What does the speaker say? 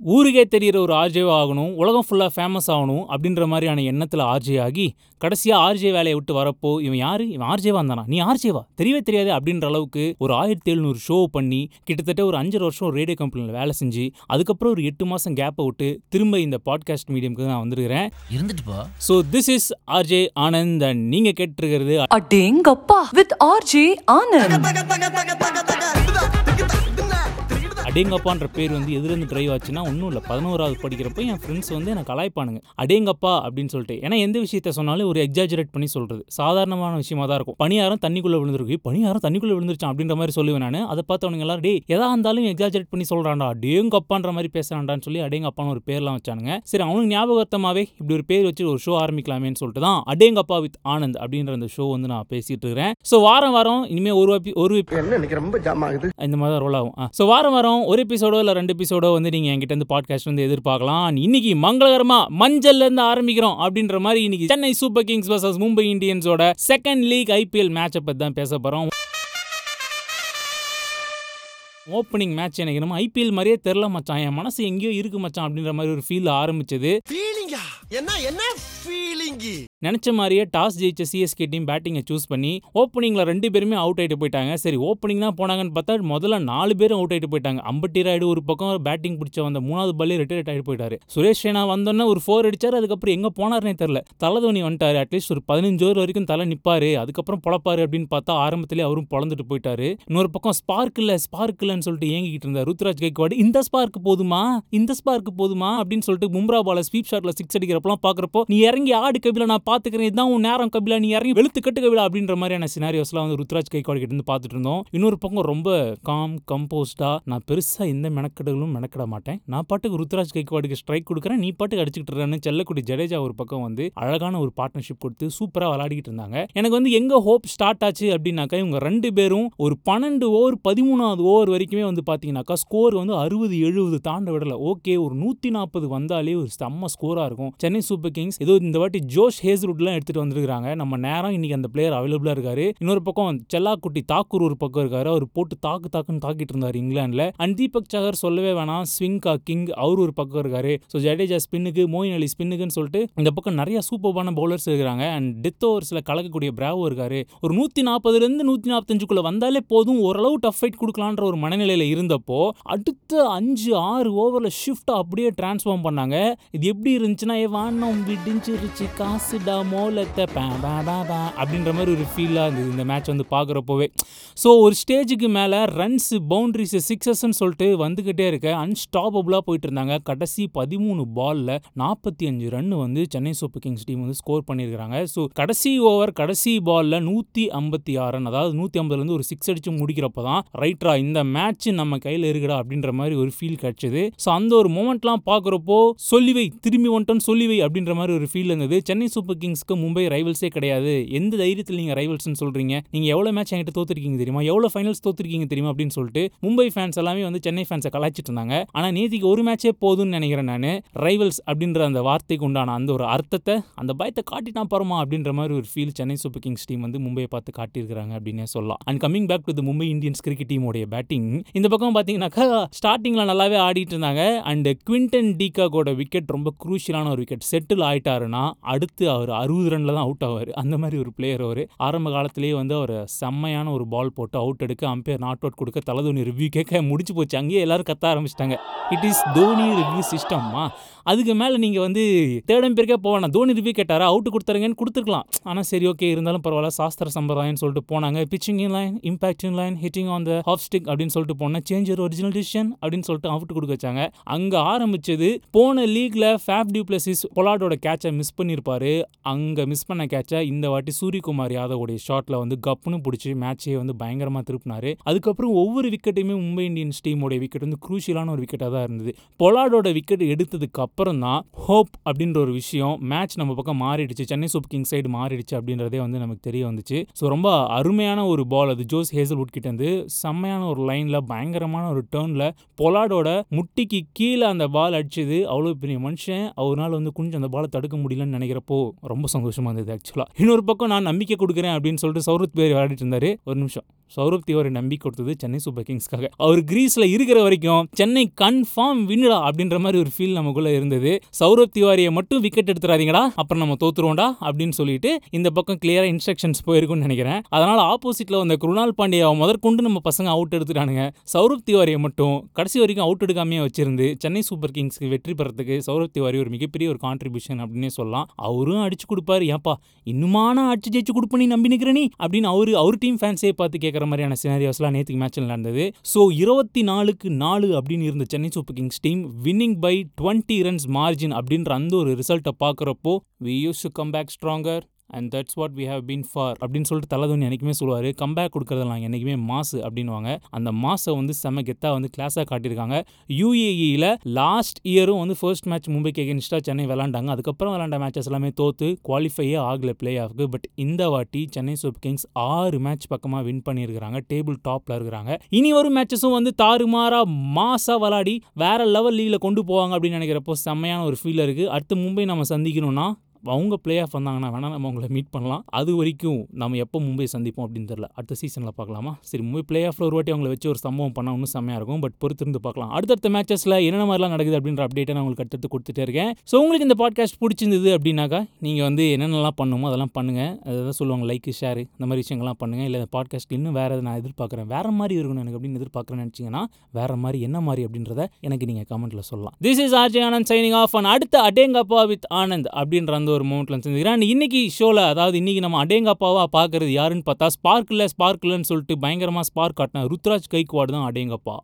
ஊருக்கே தெரியிற ஒரு ஆர்ஜே ஆகணும் உலகம் ஃபுல்லாக ஃபேமஸ் ஆகணும் அப்படின்ற மாதிரியான எண்ணத்தில் ஆர்ஜே ஆகி கடைசியாக ஆர்ஜே வேலையை விட்டு வரப்போ இவன் யாரு? இவன் ஆர்ஜேவா இருந்தானா நீ ஆர்ஜேவா தெரியவே தெரியாது அப்படின்ற அளவுக்கு ஒரு ஆயிரத்தி எழுநூறு ஷோ பண்ணி கிட்டத்தட்ட ஒரு அஞ்சரை வருஷம் ரேடியோ கம்பெனியில் வேலை செஞ்சு அதுக்கப்புறம் ஒரு எட்டு மாதம் கேப்பை விட்டு திரும்ப இந்த பாட்காஸ்ட் மீடியம்க்கு நான் வந்திருக்கிறேன். இருந்துட்டு போ. So this is RJ Anand and நீங்கள் கேட்டிருக்கிறது அடேங்கப்பா வித் ஆர்ஜே ஆனந்த் அடேங்கப்பான்ற பேர் வந்து எதுலேருந்து டிரைவ் ஆச்சுன்னா ஒன்றும் இல்லை. பதினோராவது படிக்கிறப்போ என் ஃப்ரெண்ட்ஸ் வந்து எனக்கு கலாய்ப்பானுங்க. அடேங்கப்பா அப்படின்னு சொல்லிட்டு. ஏன்னா எந்த விஷயத்த சொன்னாலும் ஒரு எக்ஸாஜரேட் பண்ணி சொல்கிறது சாதாரணமான விஷயமா தான் இருக்கும். பணியாரம் தண்ணிக்குள்ளே விழுந்திருக்கு. பணியாரம் தண்ணிக்குள்ளே விழுந்துருச்சான் அப்படின்ற மாதிரி சொல்லுவேன் நான். அதை பார்த்தவனுங்க எல்லாரும் டே எதா இருந்தாலும் எக்ஸாஜரேட் பண்ணி சொல்கிறான்டா அடேங்கப்பான்ற மாதிரி பேசுறான்டான்னு சொல்லி அடேங்கப்பான்னு ஒரு பேர்லாம் வச்சானுங்க. சரி அவனுக்கு ஞாபகத்தமாவே இப்படி ஒரு பேர் வச்சு ஒரு ஷோ ஆரம்பிக்கலாமேன்னு சொல்லிட்டு தான் அடேங்கப்பா வித் ஆனந்த் அப்படின்ற அந்த ஷோ வந்து நான் பேசிட்டு இருக்கிறேன். ஸோ வாரம் வாரம் இனிமேல் ஒரு ஒரு என்ன இன்னைக்கு ரொம்ப ஜாம் ஆகுது. இந்த மாதிரி தான் ரோல் ஆகும். ஸோ வாரம் வாரம் ஒரு எபிசோடோ இல்லை ரெண்டு எபிசோடோ வந்து நீங்கள் என்கிட்ட இருந்து பாட்காஸ்ட் வந்து எதிர்பார்க்கலாம். இன்னைக்கு மங்களகரமாக மஞ்சள்ல இருந்து ஆரம்பிக்கிறோம் அப்படின்ற மாதிரி இன்னைக்கு Chennai super kings versus Mumbai இந்தியன்ஸோட second league IPL மேட்சை பற்றி தான் பேச போகிறோம் ஓப்பனிங் மேட்ச் எனக்கு என்னமோ ஐபிஎல் மாதிரியே தெரில மச்சான். என் மனசு எங்கேயோ இருக்கு மச்சான் அப்படின்ற மாதிரி ஒரு ஃபீல் ஆரம்பிச்சது. என்ன என்ன ஃபீலிங்கி நினச்ச மாதிரியே டாஸ் ஜெயிச்ச சிஎஸ்கே டீம் பேட்டிங்கை சூஸ் பண்ணி ஓப்பனிங்கில் ரெண்டு பேருமே அவுட் ஆகிட்டு போயிட்டாங்க. சரி ஓப்பனிங் தான் போனாங்கன்னு பார்த்தா முதல்ல நாலு பேரும் அவுட் ஆகிட்டு போயிட்டாங்க. அம்பட்டி ராய்டு ஒரு பக்கம் பேட்டிங் பிடிச்ச வந்த மூணாவது பால்லே ரிட்டையர்ட் ஆகிட்டு போயிட்டாரு. சுரேஷ் ரெய்னா வந்தோன்னே ஒரு ஃபோர் அடிச்சார் அதுக்கப்புறம் எங்கே போனார்னே தெரில தலதோனி வந்துட்டார் அட்லீஸ்ட் ஒரு பதினஞ்சு ஓவர் வரைக்கும் தலை நிற்பாரு அதுக்கப்புறம் பொழப்பாரு அப்படின்னு பார்த்தா ஆரம்பத்திலே அவரும் பொழந்துட்டு போயிட்டாரு. இன்னொரு பக்கம் ஸ்பார்க் இல்லை ஸ்பார்க் இல்லைன்னு சொல்லிட்டு ஏங்கிக்கிட்டு இருந்தார் ருத்ராஜ் கைக்வாடு இந்த ஸ்பார்க் போதுமா? இந்த ஸ்பார்க் போதுமா? அப்படின்னு சொல்லிட்டு மும்ரா பால ஸ்வீப் ஷாட்டில் சிக்ஸ் அடிக்கிறப்பெல்லாம் பார்க்குறப்போ நீ இறங்கி ஆடு கபில நான் பார்த்துக்கிறேன் இதான் உன் நேரம் கபிலா. நீ இறங்கி வெளுத்து கட்டு கபிலா அப்படின்ற மாதிரியான சினாரியோஸ்லாம் வந்து ருத்ராஜ் கைக்வாடு கிட்ட இருந்து பார்த்துட்டு இருந்தோம். இன்னொரு பக்கம் ரொம்ப காம் கம்போஸ்டா நான் பெருசா எந்த மெனக்கெடுகளும் மெனக்கிட மாட்டேன். நான் பாட்டுக்கு ருத்ராஜ் கைக்வாடுக்கு ஸ்ட்ரைக் கொடுக்குறேன். நீ பாட்டுக்கு அடிச்சுக்கிட்டு இருக்கான்னு செல்லக்குடி ஜடேஜா ஒரு பக்கம் வந்து அழகான ஒரு பார்ட்னர்ஷிப் கொடுத்து சூப்பரா விளையாடிக்கிட்டு இருந்தாங்க. எனக்கு வந்து எங்க ஹோப் ஸ்டார்ட் ஆச்சு அப்படின்னாக்கா இவங்க ரெண்டு பேரும் ஒரு பன்னெண்டு ஓவர் பதிமூணாவது ஓவர் வரைக்குமே வந்து பாத்தீங்கன்னாக்கா ஸ்கோர் வந்து அறுபது எழுபது தாண்ட விடல. ஓகே ஒரு நூத்தி நாற்பது வந்தாலே ஒரு செம்ம ஸ்கோரா இருக்கும். சென்னை சூப்பர் கிங்ஸ் ஏதோ இந்த வாட்டி ஜோஷ் ஹேஸ் ரூட்லாம் எடுத்துட்டு வந்திருக்காங்க நம்ம நேரம் இன்னைக்கு அந்த பிளேயர் அவைலபிளா இருக்காரு. இன்னொரு பக்கம் செல்லாக்குட்டி தாக்கூர் ஒரு பக்கம் இருக்காரு. அவர் போட்டு தாக்கு தாக்குன்னு தாக்கிட்டு இருந்தார் இங்கிலாந்துல. அண்ட் தீபக் சகர் சொல்லவே வேணாம். ஸ்விங்கா கிங் அவர் ஒரு பக்கம் இருக்காரு. ஸோ ஜடேஜா ஸ்பின்னுக்கு மோயின் அலி ஸ்பின்னுக்குன்னு சொல்லிட்டு இந்த பக்கம் நிறைய சூப்பர்பான பவுலர்ஸ் இருக்கிறாங்க. அண்ட் டெத் ஓவர்ஸில் கலக்கக்கூடிய பிராவோ இருக்காரு. ஒரு நூற்றி நாற்பதுலேருந்து நூற்றி நாற்பத்தஞ்சுக்குள்ளே வந்தாலே போதும். ஓரளவு டஃப் ஃபைட் கொடுக்கலான்ற ஒரு மனநிலையில் இருந்தப்போ அடுத்த அஞ்சு ஆறு ஓவரில் ஷிஃப்ட் அப்படியே டிரான்ஸ்ஃபார்ம் பண்ணாங்க. இது எப்படி இருந்துச்சுன்னா ஏ வானம் விடிஞ்சிருச்சு காசுடா மோலத்தை அப்படின்ற மாதிரி ஒரு ஃபீலாக இருந்தது. இந்த மேட்ச் வந்து பார்க்குறப்போவே. ஸோ ஒரு ஸ்டேஜுக்கு மேலே ரன்ஸ் பவுண்ட்ரிஸு சிக்ஸஸ்ன்னு சொல்லிட்டு வந்துக்கிட்டே இருக்க அன்ஸ்டாப்பபுளாக போயிட்டு இருந்தாங்க. கடைசி பதிமூணு பாலில் நாற்பத்தி அஞ்சு ரன் வந்து சென்னை சூப்பர் கிங்ஸ் டீம் வந்து ஸ்கோர் பண்ணியிருக்கிறாங்க. ஸோ கடைசி ஓவர் கடைசி பாலில் நூற்றி ஐம்பத்தி ஆறு ரன் அதாவது நூற்றி ஐம்பதுலேருந்து ஒரு சிக்ஸ் அடித்து முடிக்கிறப்ப தான் ரைட்ரா இந்த மேட்ச் நம்ம கையில் இருக்குடா அப்படின்ற மாதிரி ஒரு ஃபீல் கிடச்சிது. ஸோ அந்த ஒரு மூமெண்ட்லாம் பார்க்குறப்போ சொல்லிவை திரும்பி வந்துட்டோன்னு சொல்லிவை அப்படின்ற மாதிரி ஒரு ஃபீல் இருந்தது. சென்னை சூப்பர் கிங்ஸ்க்கு மும்பை ரைவல்ஸே கிடையாது. எந்த தைரியத்தில் நீங்கள் ரைவல்ஸ்னு சொல்கிறீங்க நீங்கள் எவ்வளோ மேட்ச் என்கிட்ட தோத்துருக்கீங்க தெரியுமா? எவ்வளோ ஃபைனல்ஸ் தோத்துருக்கீங்க தெரியுமா? அப்படின்னு சொல்லிட்டு மும்பை ஃபேன்ஸ் எல்லாமே வந்து சென்னை ஃபேன்ஸை கலாய்ச்சிட்டு இருந்தாங்க. ஆனால் நேத்திக்கு ஒரு மேட்சே போதும்னு நினைக்கிறேன் நான். ரைவல்ஸ் அப்படின்ற அந்த வார்த்தைக்கு உண்டான அந்த ஒரு அர்த்தத்தை அந்த பயத்தை காட்டிட்டான் பாருமா அப்படின்ற மாதிரி ஒரு feel Chennai super kings team வந்து மும்பையை பார்த்து காட்டியிருக்கிறாங்க அப்படின்னே சொல்லலாம். And coming back to the Mumbai Indians cricket டீமோடைய batting இந்த பக்கம் பார்த்தீங்கன்னாக்கா ஸ்டார்டிங்கில் நல்லாவே ஆடிட்டு இருந்தாங்க. அண்ட் குவிண்டன் டீகாகோட விக்கெட் ரொம்ப குரூஷியலான ஒரு விக்கெட் செட்டில் ஆயிட்டாருன்னா அடுத்து அவர் அறுபது ரன்ல தான் அவுட் ஆவார். அந்த மாதிரி ஒரு பிளேயர் அவர். ஆரம்ப காலத்திலேயே வந்து அவர் செம்மையான ஒரு பால் போட்டு அவுட் எடுக்க அம்பையர் நாட் அவுட் கொடுக்க தலதோனி ரிவ்யூ கேட்க முடிச்சு போச்சு. அங்கேயே எல்லாரும் கத்த ஆரம்பிச்சிட்டாங்க. இட் இஸ் தோனி ரிவ்யூ சிஸ்டம்மா அதுக்கு மேலே நீங்கள் வந்து தேர்ட் பேருக்கே போவேணாம் தோனி ரிவ்யூ கேட்டாரா? அவுட்டு கொடுத்துருங்கன்னு கொடுத்துருக்கலாம். ஆனால் சரி ஓகே இருந்தாலும் பரவாயில்ல. சாஸ்திர சம்பிரதாயம்னு சொல்லிட்டு போனாங்க. Pitching in line impact in line hitting on the half stick அப்படின்னு சொல்லிட்டு போனால் சேஞ்சர் ஒரிஜினல் டிசிஷன் அப்படின்னு சொல்லிட்டு அவுட் கொடுக்க வச்சாங்க. அங்கே ஆரம்பிச்சது போன லீக்ல ஃபேப் டியூப்ளசிஸ் பொலாடோட கேட்சை மிஸ் பண்ணியிருப்பாரு அங்கே மிஸ் பண்ண கேட்சை இந்த வாட்டி சூரியகுமார் யாதவோடைய ஷாட்டில் வந்து கப்புன்னு பிடிச்சி மேட்சே வந்து பயங்கரமாக திருப்பினாரு. அதுக்கப்புறம் ஒவ்வொரு விக்கெட்டையுமே மும்பை இந்தியன்ஸ் டீமோடைய விக்கெட் வந்து குரூஷியலான ஒரு விக்கெட்டாக தான் இருந்தது. பொலாடோட விக்கெட் எடுத்ததுக்கு அப்புறம் தான் ஹோப் அப்படின்ற ஒரு விஷயம் மேட்ச் நம்ம பக்கம் மாறிடுச்சு. சென்னை சூப்பர் கிங் சைடு மாறிடுச்சு அப்படின்றதே வந்து நமக்கு தெரிய வந்துச்சு. ஸோ ரொம்ப அருமையான ஒரு பால் அது. ஜோஸ் ஹேசல்வுட் கிட்ட இருந்து செம்மையான ஒரு லைனில் பயங்கரமான ஒரு டேர்னில் பொலாடோட முட்டிக்கு கீழே அந்த பால் அடிச்சது. அவ்வளோ பெரிய மனுஷன். அவரால் வந்து கொஞ்சம் அந்த பாலை தடுக்க முடியலன்னு நினைக்கிறப்போ ரொம்ப சந்தோஷமாக இருந்தது ஆக்சுவலாக இன்னொரு பக்கம் நான் நம்பிக்கை கொடுக்குறேன் அப்படின்னு சொல்லிட்டு சௌரத் பேர் விளையாடிட்டு இருந்தார். ஒரு நிமிஷம். சௌரப் திவாரி நம்பிக்கை கொடுத்தது சென்னை சூப்பர் கிங்ஸ்க்காக அவர் கிரீஸில் இருக்கிற வரைக்கும் சென்னை கன்ஃபார்ம் ஃபார்ம் வின்னுடா அப்படின்ற மாதிரி ஒரு ஃபீல் நமக்குள்ள இருந்தது. சௌரப் திவாரியை மட்டும் விக்கெட் எடுத்துறாதீங்கடா அப்புறம் நம்ம தோத்துருவோம்டா அப்படின்னு சொல்லிட்டு இந்த பக்கம் கிளியராக இன்ஸ்ட்ரக்ஷன்ஸ் போயிருக்கும்னு நினைக்கிறேன். அதனால் ஆப்போசிட்ல வந்த குருணால் பாண்டியாவை முதற்கொண்டு நம்ம பசங்க அவுட் எடுத்துட்டானுங்க. சௌரப் திவாரியை மட்டும் கடைசி வரைக்கும் அவுட் எடுக்காமையே வச்சிருந்து சென்னை சூப்பர் கிங்ஸ்க்கு வெற்றி பெறத்துக்கு சௌரவ் திவாரி ஒரு மிகப்பெரிய ஒரு கான்ட்ரிபியூஷன் அப்படின்னே சொல்லலாம். அவரும் அடிச்சு கொடுப்பாரு. ஏப்பா இன்னுமான அடிச்சு ஜெயிச்சு கொடுப்ப நீ நம்பி நிற்கிறனி நீ? அப்படின்னு அவரு அவர் டீம் ஃபேன்ஸே பார்த்து கேட்குற மாதிரியான சினாரியோஸ்லாம் நேற்றுக்கு மேட்ச்சில் நடந்தது. ஸோ இருபத்தி நாலுக்கு நாலு அப்படின்னு இருந்த Chennai super Kings team winning by twenty runs margin அப்படின்ற அந்த ஒரு ரிசல்ட்டை பார்க்குறப்போ we use to come back stronger and that's what we have been for அப்படின்னு சொல்லிட்டு தலதோனி என்றைக்குமே சொல்லுவார். கம்பேக் கொடுக்குறதெல்லாம் என்றைக்குமே மாசு அப்படின்னுவாங்க. அந்த மாசை வந்து செம்ம கெத்தாக வந்து கிளாஸாக காட்டியிருக்காங்க. யூஏஇயில் லாஸ்ட் இயரும் வந்து ஃபர்ஸ்ட் மேட்ச் மும்பைக்கு எகென்ஸ்டாக சென்னை விளாண்டாங்க. அதுக்கப்புறம் விளாண்ட மேட்சஸ் எல்லாமே தோத்து குவாலிஃபையே ஆகல பிளே ஆஃப்க்கு பட் இந்த வாட்டி சென்னை சூப்பர் கிங்ஸ் ஆறு மேட்ச் பக்கமாக வின் பண்ணியிருக்கிறாங்க. டேபிள் டாப்பில் இருக்கிறாங்க. இனி வரும் மேட்சஸும் வந்து தாறுமாறா மாசாக விளாடி வேற லெவல் லீகில் கொண்டு போவாங்க அப்படின்னு நினைக்கிறப்போ செம்மையான ஒரு ஃபீல் இருக்குது அடுத்து மும்பை நம்ம சந்திக்கணும்னா அவங்க பிளே ஆஃப் வந்தாங்கன்னா வேணால் நம்ம அவங்கள மீட் பண்ணலாம். அது வரைக்கும் நம்ம எப்போ மும்பை சந்திப்போம் அப்படின்னு தெரியல. அடுத்த சீசனில் பார்க்கலாமா? சரி மும்பை பிளே ஆஃப்ல ஒரு வாட்டி அவங்கள வச்சு ஒரு சம்பவம் பண்ணால் இன்னும் செம்மையாக இருக்கும். பட் பொறுத்திருந்து பார்க்கலாம். அடுத்தடுத்த மேட்சஸில் என்னென்ன மாதிரிலாம் நடக்குது அப்படின்ற அப்டேட்டை நான் உங்களுக்கு அடுத்து கொடுத்துட்டே இருக்கேன். ஸோ உங்களுக்கு இந்த பாட்காஸ்ட் பிடிச்சிருந்தது அப்படின்னாக்கா நீங்கள் வந்து என்னென்னலாம் பண்ணணுமோ அதெல்லாம் பண்ணுங்கள் அதான் சொல்லுவாங்க லைக் ஷேர் இந்த மாதிரி விஷயங்கள்லாம் பண்ணுங்கள் இல்லை இந்த பாட்காஸ்ட் இன்னும் வேறு எதை நான் எதிர்பார்க்குறேன் வேறு மாதிரி இருக்கணும் எனக்கு அப்படின்னு எதிர்பார்க்குறேன்னு நினச்சிங்கன்னா வேறு மாதிரி என்ன மாதிரி அப்படின்றத எனக்கு நீங்கள் கமெண்ட்டில் சொல்லலாம். This is RJ Anand signing off and அடுத்த அடேங்கப்பா வித் ஆனந்த் அப்படின்ற அந்த ஒரு மோமெண்ட்ல செஞ்சுக்கிறேன் இன்னைக்கு ஷோவில் அதாவது இன்னைக்கு நம்ம அடேங்கப்பாவா பாக்குறது யாருன்னு பார்த்தா ஸ்பார்க்கில் ஸ்பார்க்கில்னு சொல்லிட்டு பயங்கரமாக ஸ்பார்க் காட்டின ருத்ராஜ் கைக்வாடு தான் அடேங்கப்பா.